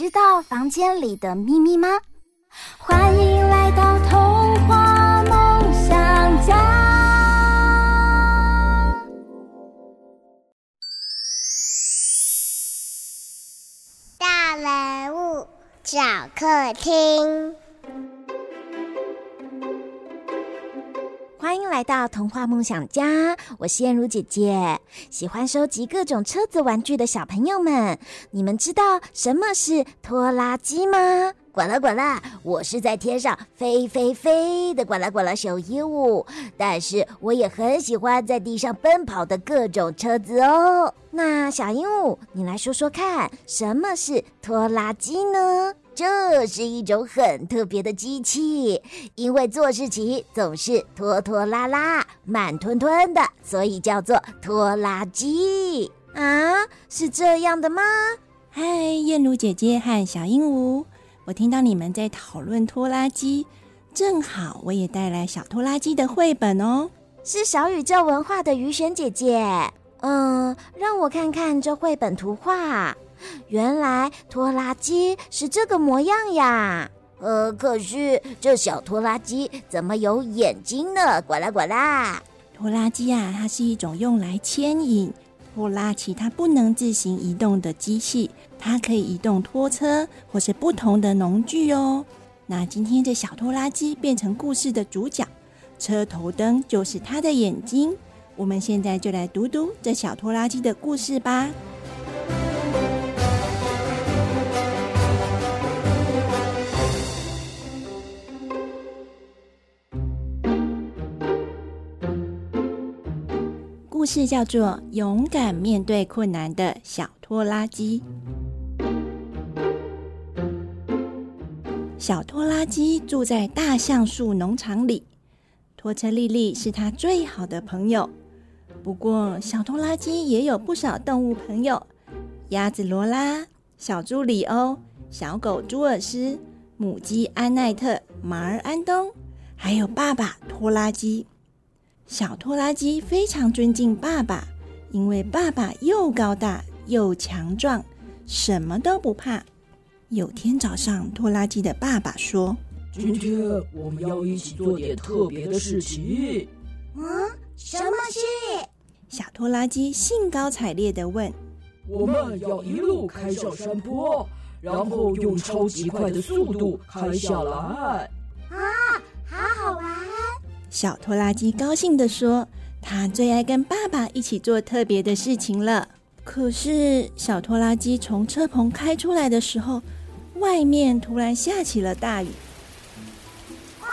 知道房间里的秘密吗？欢迎来到童话梦想家。大人物找客厅。欢迎来到童话梦想家，我是燕如姐姐。喜欢收集各种车子玩具的小朋友们，你们知道什么是拖拉机吗？滚啦滚啦，我是在天上飞飞飞的滚啦滚啦小鹦鹉，但是我也很喜欢在地上奔跑的各种车子哦。那小鹦鹉，你来说说看，什么是拖拉机呢？这是一种很特别的机器，因为做事情总是拖拖拉拉、慢吞吞的，所以叫做拖拉机啊，是这样的吗？嗨，燕如姐姐和小鹦鹉，我听到你们在讨论拖拉机，正好我也带来小拖拉机的绘本哦。是小宇宙文化的于璇姐姐，嗯，让我看看这绘本图画。原来拖拉机是这个模样呀，呃，可是这小拖拉机怎么有眼睛呢？呱啦呱啦！拖拉机啊，它是一种用来牵引、拖拉其他不能自行移动的机器，它可以移动拖车或是不同的农具哦。那今天这小拖拉机变成故事的主角，车头灯就是它的眼睛。我们现在就来读读这小拖拉机的故事吧。故事叫做《勇敢面对困难的小拖拉机》。小拖拉机住在大橡树农场里，拖车丽丽是他最好的朋友。不过，小拖拉机也有不少动物朋友：鸭子罗拉、小猪里欧、小狗朱尔斯、母鸡安奈特、马儿安东，还有爸爸拖拉机。小拖拉机非常尊敬爸爸，因为爸爸又高大又强壮，什么都不怕。有天早上，拖拉机的爸爸说：“今天我们要一起做点特别的事情。”“嗯，什么事？”小拖拉机兴高采烈地问。“我们要一路开上山坡，然后用超级快的速度开下来。”“啊，好好玩！”小拖拉机高兴地说：“他最爱跟爸爸一起做特别的事情了。”可是，小拖拉机从车棚开出来的时候，外面突然下起了大雨。哇，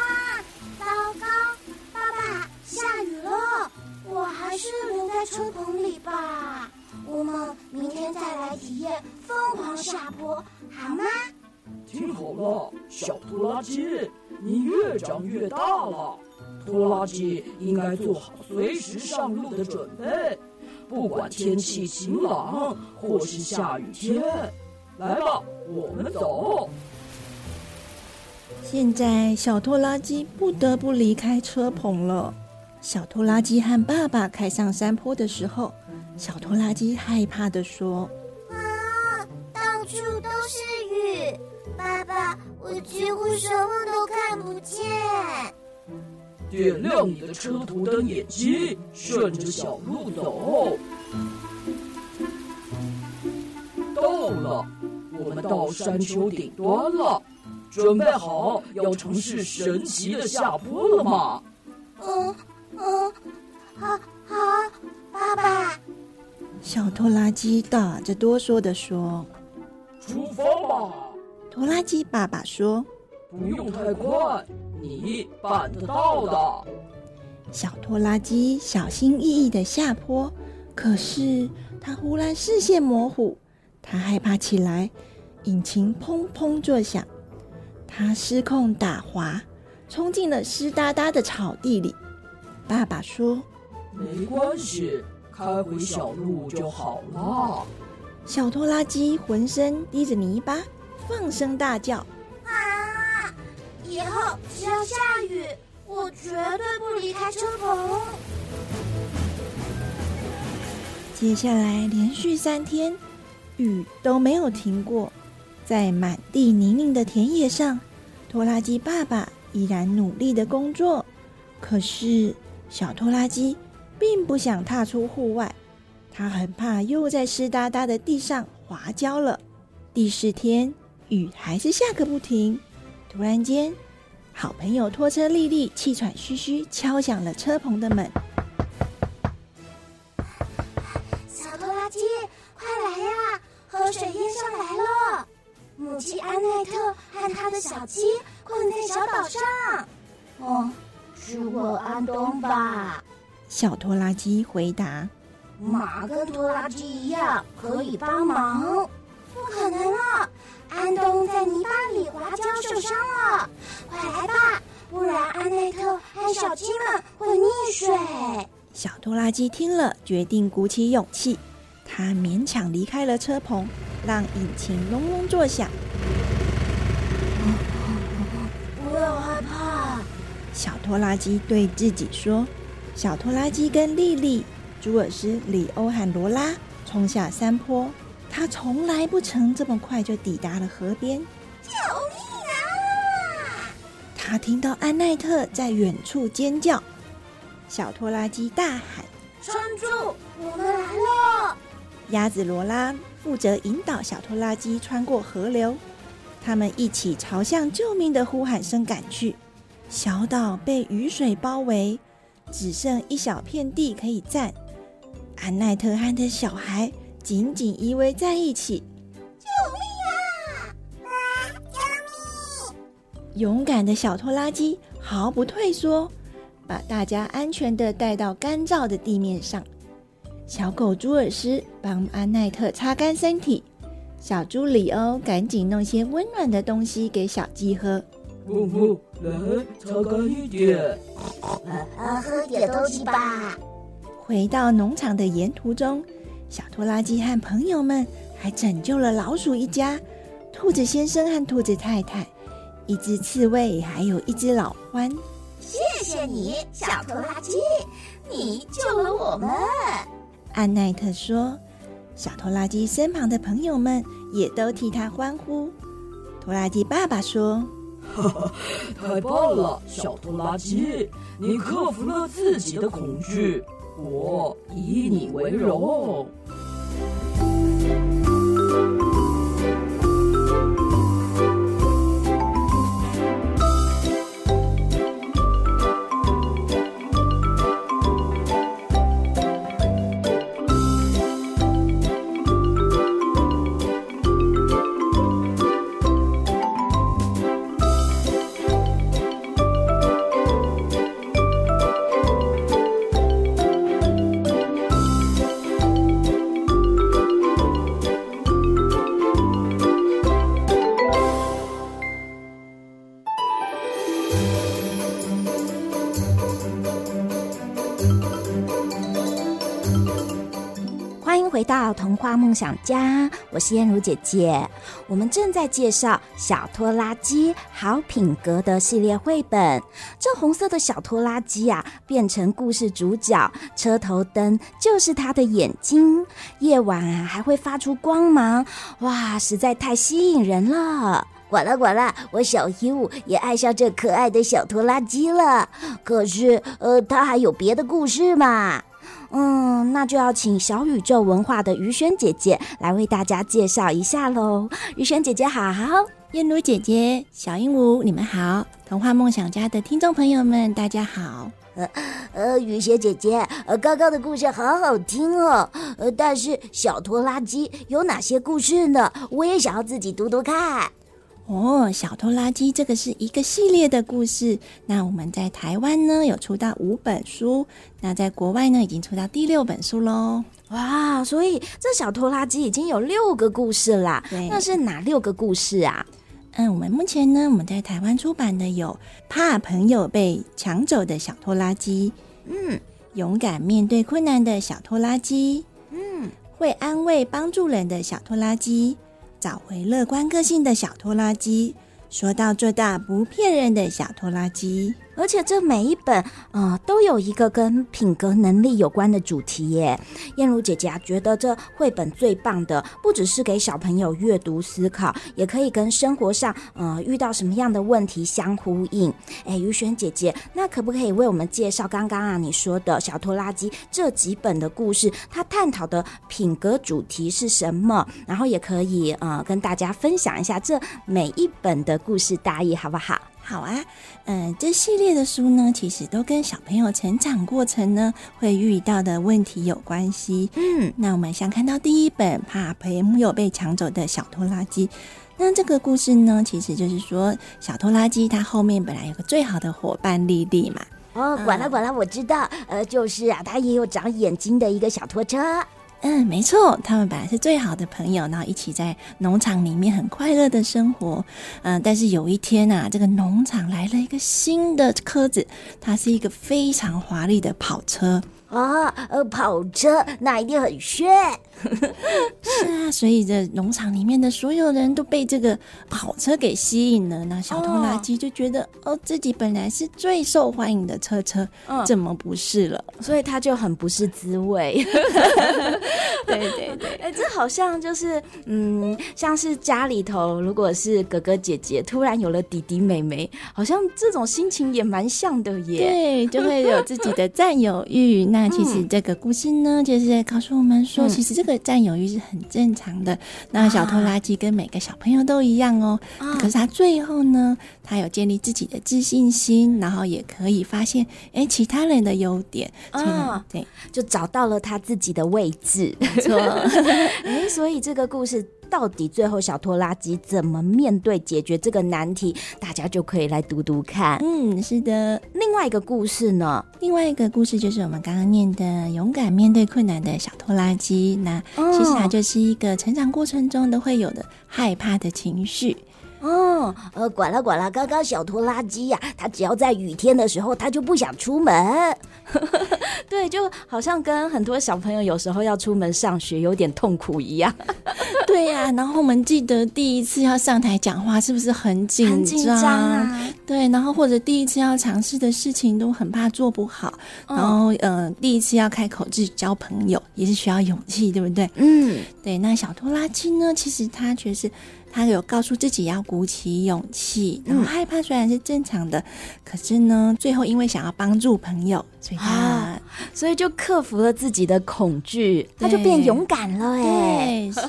糟糕！爸爸，下雨了！我还是留在车棚里吧。我们明天再来体验疯狂下坡，好吗？听好了，小拖拉机，你越长越大了。拖拉机应该做好随时上路的准备，不管天气晴朗或是下雨天。来吧，我们走。现在小拖拉机不得不离开车棚了。小拖拉机和爸爸开上山坡的时候，小拖拉机害怕的说：“啊，到处都是雨，爸爸，我几乎什么都看不见。”点亮你的车头灯眼睛，顺着小路走。到了，我们到山丘顶端了，准备好要尝试神奇的下坡了吗？嗯嗯，好，好，爸爸。小拖拉机打着哆嗦地说：“出发吧！”拖拉机爸爸说：“不用太快。”你办得到的。小拖拉机小心翼翼的下坡，可是他忽然视线模糊，他害怕起来，引擎砰砰作响，他失控打滑，冲进了湿哒哒的草地里。爸爸说：“没关系，开回小路就好了。”小拖拉机浑身滴着泥巴，放声大叫：“啊！以后只要下雨，我绝对不离开车棚。”接下来连续三天，雨都没有停过。在满地泥泞的田野上，拖拉机爸爸依然努力的工作。可是，小拖拉机并不想踏出户外。他很怕又在湿哒哒的地上滑跤了。第四天，雨还是下个不停。突然间，好朋友拖车丽丽气喘吁吁敲响了车棚的门。小拖拉机，快来呀！河水淹上来了，母鸡安奈特和他的小鸡困在小岛上。哦，是我安东吧？小拖拉机回答。马跟拖拉机一样可以帮忙，不可能了！安东在泥巴里滑跤受伤了，快来吧，不然安奈特和小鸡们会溺水。小拖拉机听了，决定鼓起勇气，他勉强离开了车棚，让引擎隆隆作响。我有害怕，小拖拉机对自己说。小拖拉机跟莉莉。朱尔斯、里欧和罗拉冲下山坡，他从来不曾这么快就抵达了河边。救命啊！他听到安奈特在远处尖叫，小拖拉机大喊：“撑住，我们来了！”鸭子罗拉负责引导小拖拉机穿过河流，他们一起朝向救命的呼喊声赶去。小岛被雨水包围，只剩一小片地可以站。安奈特和他小孩紧紧依偎在一起。救命啊！啊！救命！勇敢的小拖拉机毫不退缩，把大家安全的带到干燥的地面上。小狗朱尔斯帮安奈特擦干身体，小猪里欧赶紧弄些温暖的东西给小鸡喝。呜呜，来，擦干一点。啊，喝点东西吧。回到农场的沿途中，小拖拉机和朋友们还拯救了老鼠一家、兔子先生和兔子太太、一只刺猬，还有一只老獾。谢谢你，小拖拉机，你救了我们。安奈特说：“小拖拉机身旁的朋友们也都替他欢呼。”拖拉机爸爸说：“哈哈，太棒了，小拖拉机，你克服了自己的恐惧。”我以你为荣。梦想家，我是燕如姐姐。我们正在介绍《小拖拉机好品格》的系列绘本。这红色的小拖拉机啊，变成故事主角，车头灯就是它的眼睛，夜晚啊还会发出光芒，哇，实在太吸引人了！管了管了，我小鹦鹉也爱上这可爱的小拖拉机了。可是，呃，它还有别的故事嘛？嗯，那就要请小宇宙文化的于轩姐姐来为大家介绍一下喽。于轩姐姐好，燕如姐姐、小鹦鹉你们好，童话梦想家的听众朋友们大家好。呃呃，于萱姐姐，呃，刚刚的故事好好听哦。呃，但是小拖拉机有哪些故事呢？我也想要自己读读看。哦，小拖拉机这个是一个系列的故事。那我们在台湾呢有出到五本书，那在国外呢已经出到第六本书喽。哇，所以这小拖拉机已经有六个故事啦。对，那是哪六个故事啊？嗯，我们目前呢，我们在台湾出版的有怕朋友被抢走的小拖拉机，嗯，勇敢面对困难的小拖拉机，嗯，会安慰帮助人的小拖拉机。找回乐观个性的小拖拉机，说到做到不骗人的小拖拉机。而且这每一本，呃，都有一个跟品格能力有关的主题耶。燕如姐姐啊，觉得这绘本最棒的，不只是给小朋友阅读思考，也可以跟生活上，呃，遇到什么样的问题相呼应。哎，于璇姐姐，那可不可以为我们介绍刚刚啊你说的小拖拉机这几本的故事？它探讨的品格主题是什么？然后也可以呃跟大家分享一下这每一本的故事大意，好不好？好啊，嗯，这系列的书呢，其实都跟小朋友成长过程呢会遇到的问题有关系。嗯，那我们想看到第一本怕朋友被抢走的小拖拉机，那这个故事呢，其实就是说小拖拉机它后面本来有个最好的伙伴莉莉嘛。哦，管了管了，我知道，呃，就是啊，它也有长眼睛的一个小拖车。嗯，没错，他们本来是最好的朋友，然后一起在农场里面很快乐的生活。嗯，但是有一天啊，这个农场来了一个新的车子，它是一个非常华丽的跑车。啊，呃，跑车那一定很炫。是啊，所以这农场里面的所有人都被这个跑车给吸引了。那小拖拉机就觉得，哦，哦，自己本来是最受欢迎的车车，嗯，怎么不是了？所以他就很不是滋味。对对对，哎，这好像就是，嗯，像是家里头如果是哥哥姐姐突然有了弟弟妹妹，好像这种心情也蛮像的耶。对，就会有自己的占有欲。那其实这个故事呢，就是在告诉我们说，其实这个占有欲是很正常的。那小偷垃圾跟每个小朋友都一样哦。可是他最后呢，他有建立自己的自信心，然后也可以发现哎其他人的优点。啊，对，就找到了他自己的位置。没错。哎，所以这个故事。到底最后小拖拉机怎么面对解决这个难题？大家就可以来读读看。嗯，是的。另外一个故事呢？另外一个故事就是我们刚刚念的勇敢面对困难的小拖拉机。那其实它就是一个成长过程中都会有的害怕的情绪。哦，呃，管了管了，刚刚小拖拉机呀，它只要在雨天的时候，它就不想出门。对，就好像跟很多小朋友有时候要出门上学有点痛苦一样。对呀、啊，然后我们记得第一次要上台讲话，是不是很紧张？很紧张啊。对，然后或者第一次要尝试的事情都很怕做不好，然后呃，第一次要开口自己交朋友也是需要勇气，对不对？嗯，对。那小拖拉机呢？其实它却是。他有告诉自己要鼓起勇气，然后害怕虽然是正常的，嗯、可是呢，最后因为想要帮助朋友，所以他、啊、所以就克服了自己的恐惧，他就变勇敢了哎，是。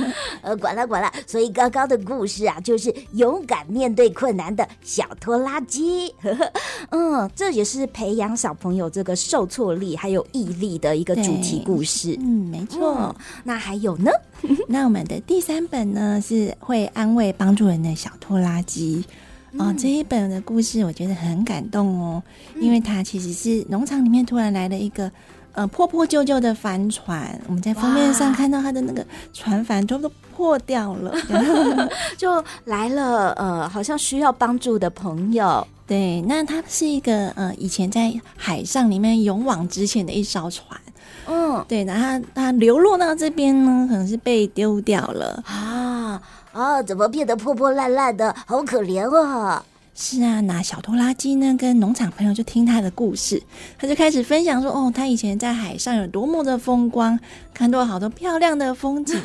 呃，管了管了，所以刚刚的故事啊，就是勇敢面对困难的小拖拉机，嗯，这也是培养小朋友这个受挫力还有毅力的一个主题故事，嗯，没错、嗯。那还有呢？那我们的第三本呢，是会安慰帮助人的小拖拉机哦。这一本的故事我觉得很感动哦，因为它其实是农场里面突然来了一个呃破破旧旧的帆船，我们在封面上看到它的那个船帆都都破掉了，就来了呃好像需要帮助的朋友。对，那它是一个呃以前在海上里面勇往直前的一艘船。嗯，对，然后它流落到这边呢，可能是被丢掉了啊啊！怎么变得破破烂烂的，好可怜哦！是啊，那小拖拉机呢，跟农场朋友就听他的故事，他就开始分享说：“哦，他以前在海上有多么的风光，看到好多漂亮的风景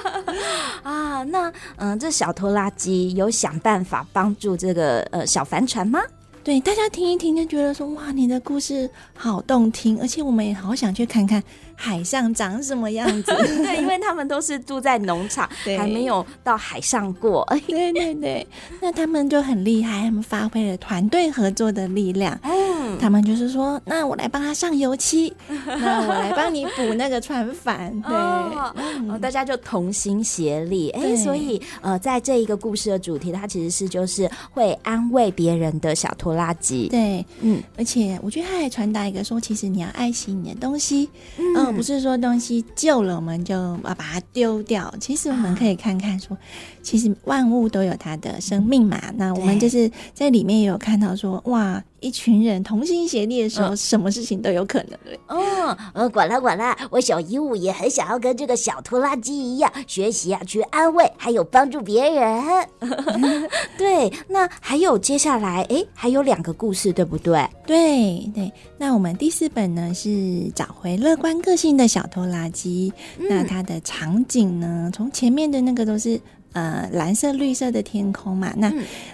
啊！”那嗯，这小拖拉机有想办法帮助这个呃小帆船吗？对，大家听一听就觉得说，哇，你的故事好动听，而且我们也好想去看看海上长什么样子。对，因为他们都是住在农场，还没有到海上过。对对对，那他们就很厉害，他们发挥了团队合作的力量。嗯，他们就是说，那我来帮他上油漆，那我来帮你补那个船帆。对，哦嗯、大家就同心协力。哎，所以呃，在这一个故事的主题，它其实是就是会安慰别人的小拖拉机。对，嗯，而且我觉得他还传达一个说，其实你要爱惜你的东西，嗯、呃，不是说东西旧了我们就要把它丢掉。其实我们可以看看说，其实万物都有它的生命嘛。那我们就是在里面也有看到说，哇。一群人同心协力的时候，嗯、什么事情都有可能。哦，呃，管了管了，我小鹦鹉也很想要跟这个小拖拉机一样，学习啊，去安慰还有帮助别人。对，那还有接下来，哎，还有两个故事，对不对？对对，那我们第四本呢是找回乐观个性的小拖拉机。嗯、那它的场景呢，从前面的那个都是。呃，蓝色、绿色的天空嘛，那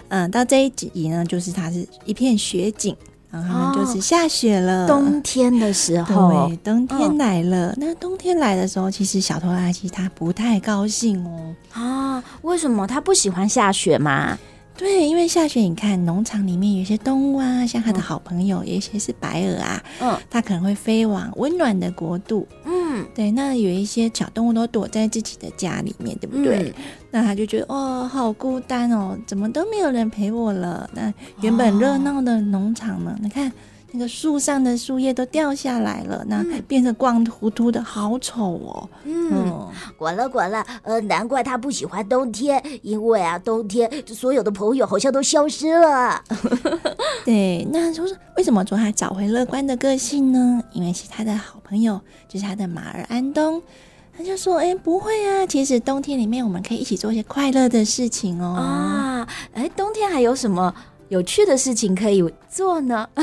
嗯、呃，到这一集呢，就是它是一片雪景，然后就是下雪了，哦、冬天的时候，对，冬天来了。嗯、那冬天来的时候，其实小拖拉机它不太高兴哦。啊，为什么？它不喜欢下雪吗？对，因为下雪，你看农场里面有些动物啊，像他的好朋友，嗯、有一些是白鹅啊，嗯，它可能会飞往温暖的国度，嗯，对。那有一些小动物都躲在自己的家里面，对不对？那他就觉得哦，好孤单哦，怎么都没有人陪我了。那原本热闹的农场呢？你看。那个树上的树叶都掉下来了，那变成光秃秃的，好丑哦。嗯，管了管了，呃，难怪他不喜欢冬天，因为啊，冬天所有的朋友好像都消失了。对，那就是为什么说他找回乐观的个性呢？因为是他的好朋友，就是他的马儿安东，他就说：“哎，不会啊，其实冬天里面我们可以一起做一些快乐的事情哦。”啊，哎，冬天还有什么？有趣的事情可以做呢。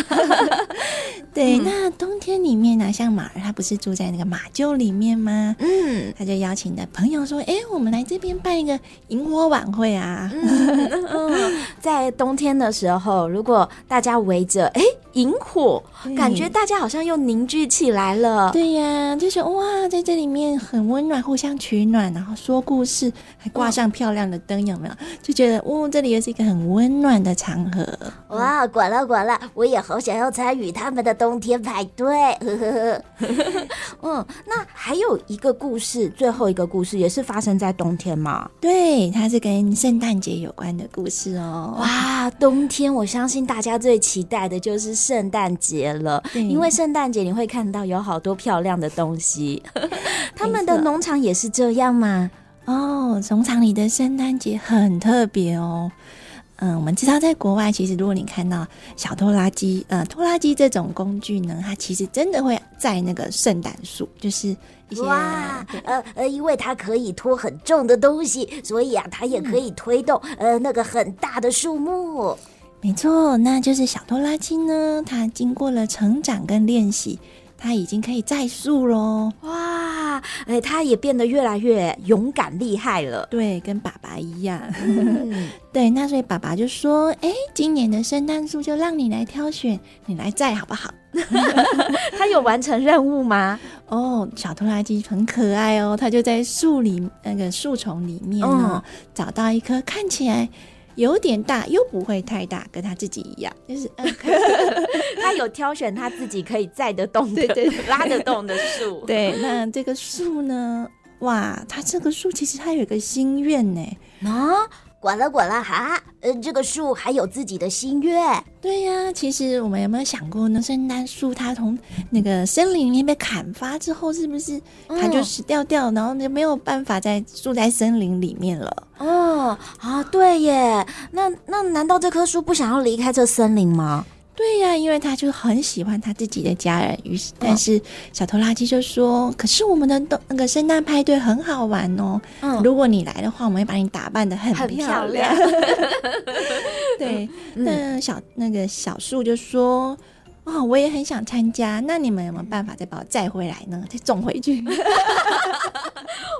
对，那冬天里面呢，像马儿，他不是住在那个马厩里面吗？嗯，他就邀请的朋友说：“哎，我们来这边办一个萤火晚会啊！”嗯，在冬天的时候，如果大家围着哎萤火，感觉大家好像又凝聚起来了。对呀，就是哇，在这里面很温暖，互相取暖，然后说故事，还挂上漂亮的灯，有没有？就觉得哦，这里又是一个很温暖的场合。哇，管了管了，我也好想要参与他们的冬天派对。呵呵呵，嗯，那还有一个故事，最后一个故事也是发生在冬天嘛？对，它是跟圣诞节有关的故事哦。哇，冬天我相信大家最期待的就是圣诞节了，因为圣诞节你会看到有好多漂亮的东西。他们的农场也是这样吗？哦，农场里的圣诞节很特别哦。嗯，我们知道，在国外，其实如果你看到小拖拉机，呃，拖拉机这种工具呢，它其实真的会载那个圣诞树，就是一些哇，呃呃，因为它可以拖很重的东西，所以啊，它也可以推动、嗯、呃那个很大的树木。没错，那就是小拖拉机呢，它经过了成长跟练习。他已经可以载树喽！哇，哎，他也变得越来越勇敢厉害了。对，跟爸爸一样。嗯、对，那所以爸爸就说：“哎，今年的圣诞树就让你来挑选，你来载好不好？” 他有完成任务吗？哦，小拖拉机很可爱哦，他就在树里那个树丛里面哦，嗯、找到一棵看起来。有点大，又不会太大，跟他自己一样，就是 他有挑选他自己可以载得动对对 拉得动的树。对，那这个树呢？哇，他这个树其实他有一个心愿呢。啊？管了管了哈，呃，这个树还有自己的心愿。对呀，其实我们有没有想过呢？圣诞树它从那个森林里面被砍伐之后，是不是它就死掉掉，然后就没有办法再住在森林里面了？哦，啊，对耶，那那难道这棵树不想要离开这森林吗？对呀，因为他就很喜欢他自己的家人，于是，但是小拖拉机就说：“可是我们的冬那个圣诞派对很好玩哦，嗯，如果你来的话，我们会把你打扮的很漂亮。” 对，那小那个小树就说。哦，我也很想参加。那你们有没有办法再把我载回来呢？再种回去？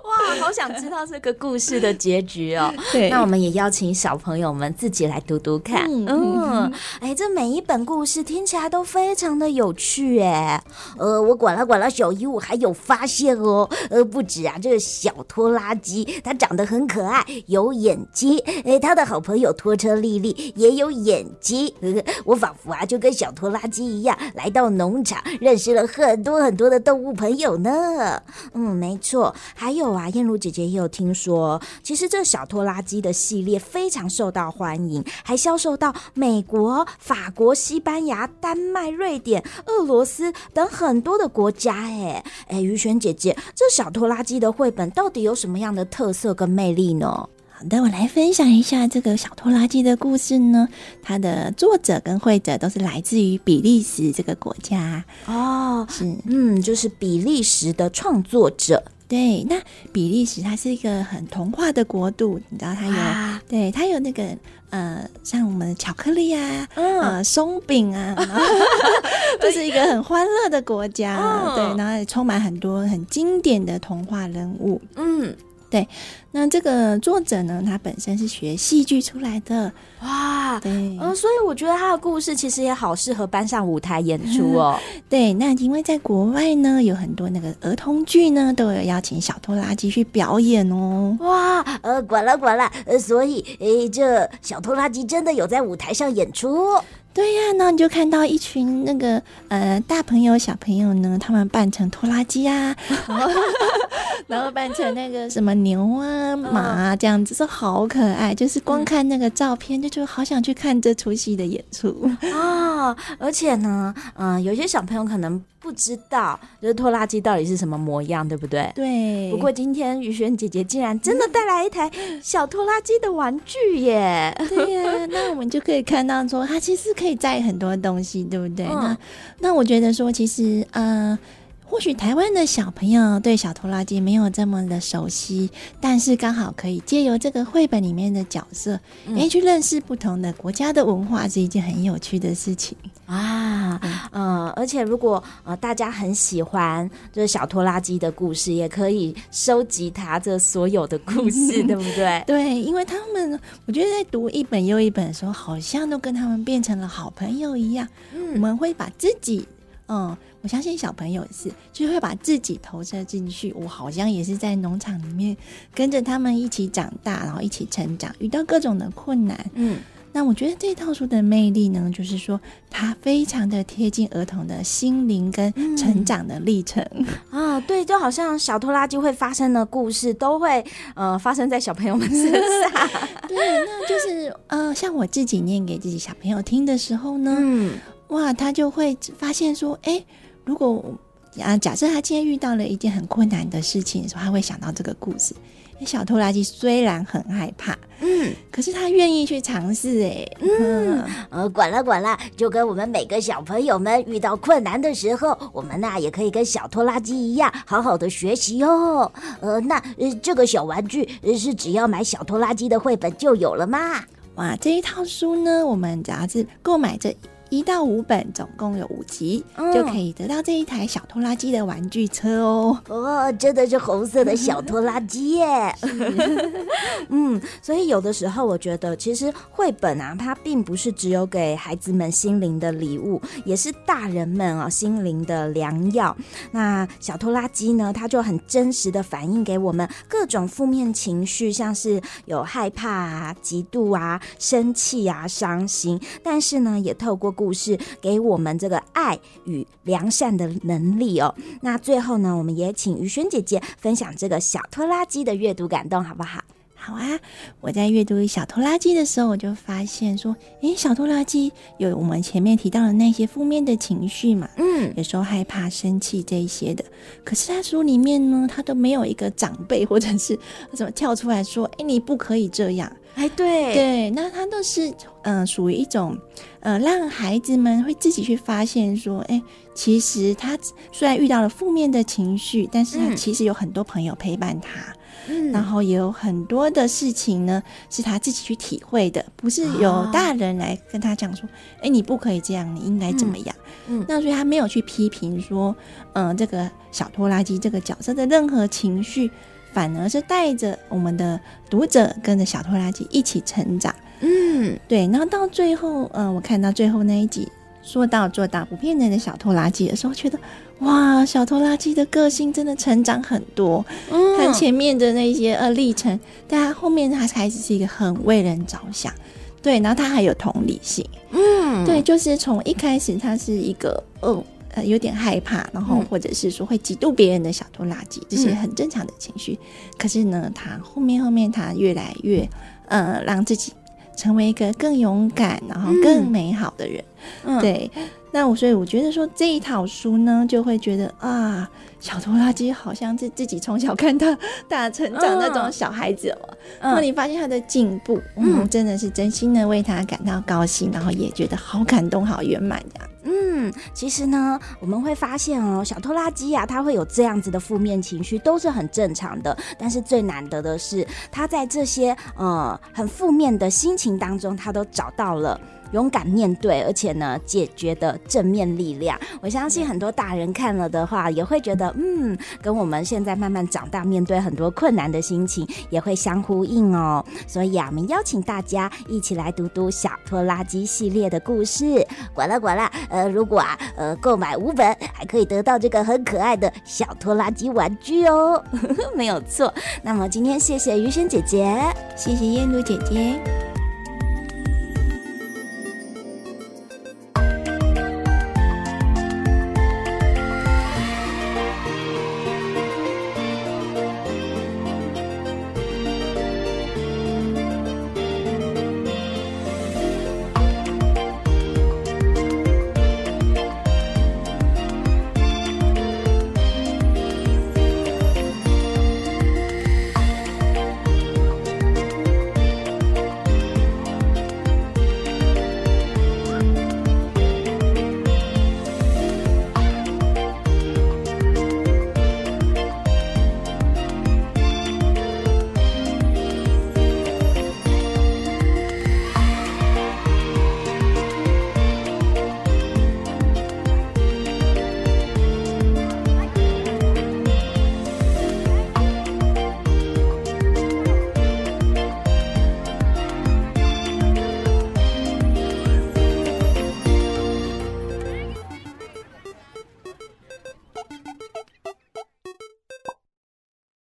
哇，好想知道这个故事的结局哦。对，那我们也邀请小朋友们自己来读读看。嗯，嗯，哎，这每一本故事听起来都非常的有趣哎。呃，我管了管了，小姨我还有发现哦。呃，不止啊，这个小拖拉机它长得很可爱，有眼睛。哎，它的好朋友拖车丽丽也有眼睛。呃，我仿佛啊就跟小拖拉机一样，来到农场，认识了很多很多的动物朋友呢。嗯，没错。还有啊，燕如姐姐也有听说，其实这小拖拉机的系列非常受到欢迎，还销售到美国、法国、西班牙、丹麦、瑞典、俄罗斯等很多的国家。哎哎，于璇姐姐，这小拖拉机的绘本到底有什么样的特色跟魅力呢？好的，我来分享一下这个小拖拉机的故事呢。它的作者跟绘者都是来自于比利时这个国家哦，是嗯，就是比利时的创作者。对，那比利时它是一个很童话的国度，你知道它有，啊、对，它有那个呃，像我们的巧克力啊，嗯、呃，松饼啊，这是一个很欢乐的国家，嗯、对，然后也充满很多很经典的童话人物，嗯。对，那这个作者呢，他本身是学戏剧出来的哇，对，嗯，所以我觉得他的故事其实也好适合搬上舞台演出 哦。对，那因为在国外呢，有很多那个儿童剧呢，都有邀请小拖拉机去表演哦。哇，呃，管了管了，呃，所以，诶，这小拖拉机真的有在舞台上演出。对呀，那你就看到一群那个呃大朋友小朋友呢，他们扮成拖拉机啊，然后扮成那个什么牛啊马啊这样子，说好可爱。就是光看那个照片，就就好想去看这出戏的演出啊、哦！而且呢，嗯、呃，有些小朋友可能。不知道，就是拖拉机到底是什么模样，对不对？对。不过今天雨轩姐姐竟然真的带来一台小拖拉机的玩具耶！对呀、啊，那我们就可以看到说，它其实可以载很多东西，对不对？嗯、那那我觉得说，其实呃。或许台湾的小朋友对小拖拉机没有这么的熟悉，但是刚好可以借由这个绘本里面的角色，嗯、诶，去认识不同的国家的文化，是一件很有趣的事情啊。嗯、呃，而且如果呃大家很喜欢就是小拖拉机的故事，也可以收集它这所有的故事，对不对？对，因为他们我觉得在读一本又一本的时候，好像都跟他们变成了好朋友一样。嗯，我们会把自己。嗯，我相信小朋友是，就会把自己投射进去。我好像也是在农场里面跟着他们一起长大，然后一起成长，遇到各种的困难。嗯，那我觉得这套书的魅力呢，就是说它非常的贴近儿童的心灵跟成长的历程。嗯、啊，对，就好像小拖拉机会发生的故事，都会呃发生在小朋友们身上。对，那就是呃，像我自己念给自己小朋友听的时候呢，嗯。哇，他就会发现说，哎，如果啊，假设他今天遇到了一件很困难的事情的时候，他会想到这个故事。小拖拉机虽然很害怕，嗯，可是他愿意去尝试，哎，嗯，呃，管了管了，就跟我们每个小朋友们遇到困难的时候，我们呐也可以跟小拖拉机一样，好好的学习哦。呃，那呃这个小玩具是只要买小拖拉机的绘本就有了吗？哇，这一套书呢，我们只要是购买这。一到五本，总共有五集，嗯、就可以得到这一台小拖拉机的玩具车哦。哦，真的是红色的小拖拉机耶！嗯，所以有的时候我觉得，其实绘本啊，它并不是只有给孩子们心灵的礼物，也是大人们啊心灵的良药。那小拖拉机呢，它就很真实的反映给我们各种负面情绪，像是有害怕啊、嫉妒啊、生气啊、伤心，但是呢，也透过故事给我们这个爱与良善的能力哦。那最后呢，我们也请于轩姐姐分享这个小拖拉机的阅读感动，好不好？好啊！我在阅读小拖拉机的时候，我就发现说，诶，小拖拉机有我们前面提到的那些负面的情绪嘛，嗯，有时候害怕、生气这一些的。可是他书里面呢，他都没有一个长辈或者是怎么跳出来说，诶，你不可以这样。哎，对对，那他都是嗯、呃，属于一种呃，让孩子们会自己去发现说，哎，其实他虽然遇到了负面的情绪，但是他其实有很多朋友陪伴他，嗯，然后也有很多的事情呢是他自己去体会的，不是有大人来跟他讲说，哎、哦，你不可以这样，你应该怎么样？嗯，嗯那所以他没有去批评说，嗯、呃，这个小拖拉机这个角色的任何情绪。反而是带着我们的读者跟着小拖拉机一起成长。嗯，对。然后到最后，嗯、呃，我看到最后那一集说到做到不骗人的小拖拉机的时候，觉得哇，小拖拉机的个性真的成长很多。嗯，看前面的那些呃历程，但他后面他开始是一个很为人着想。对，然后他还有同理心。嗯，对，就是从一开始他是一个哦。呃，有点害怕，然后或者是说会嫉妒别人的小拖拉机，这些很正常的情绪。可是呢，他后面后面他越来越呃，让自己成为一个更勇敢，然后更美好的人。嗯，对。那我所以我觉得说这一套书呢，就会觉得啊，小拖拉机好像是自己从小看到大成长那种小孩子哦。然后你发现他的进步，嗯，真的是真心的为他感到高兴，然后也觉得好感动、好圆满这样。嗯，其实呢，我们会发现哦，小拖拉机呀，它会有这样子的负面情绪，都是很正常的。但是最难得的是，他在这些呃很负面的心情当中，他都找到了。勇敢面对，而且呢，解决的正面力量，我相信很多大人看了的话，也会觉得，嗯，跟我们现在慢慢长大，面对很多困难的心情，也会相呼应哦。所以啊，我们邀请大家一起来读读小拖拉机系列的故事。管啦管啦，呃，如果啊，呃，购买五本，还可以得到这个很可爱的小拖拉机玩具哦，没有错。那么今天谢谢余萱姐姐，谢谢燕如姐姐。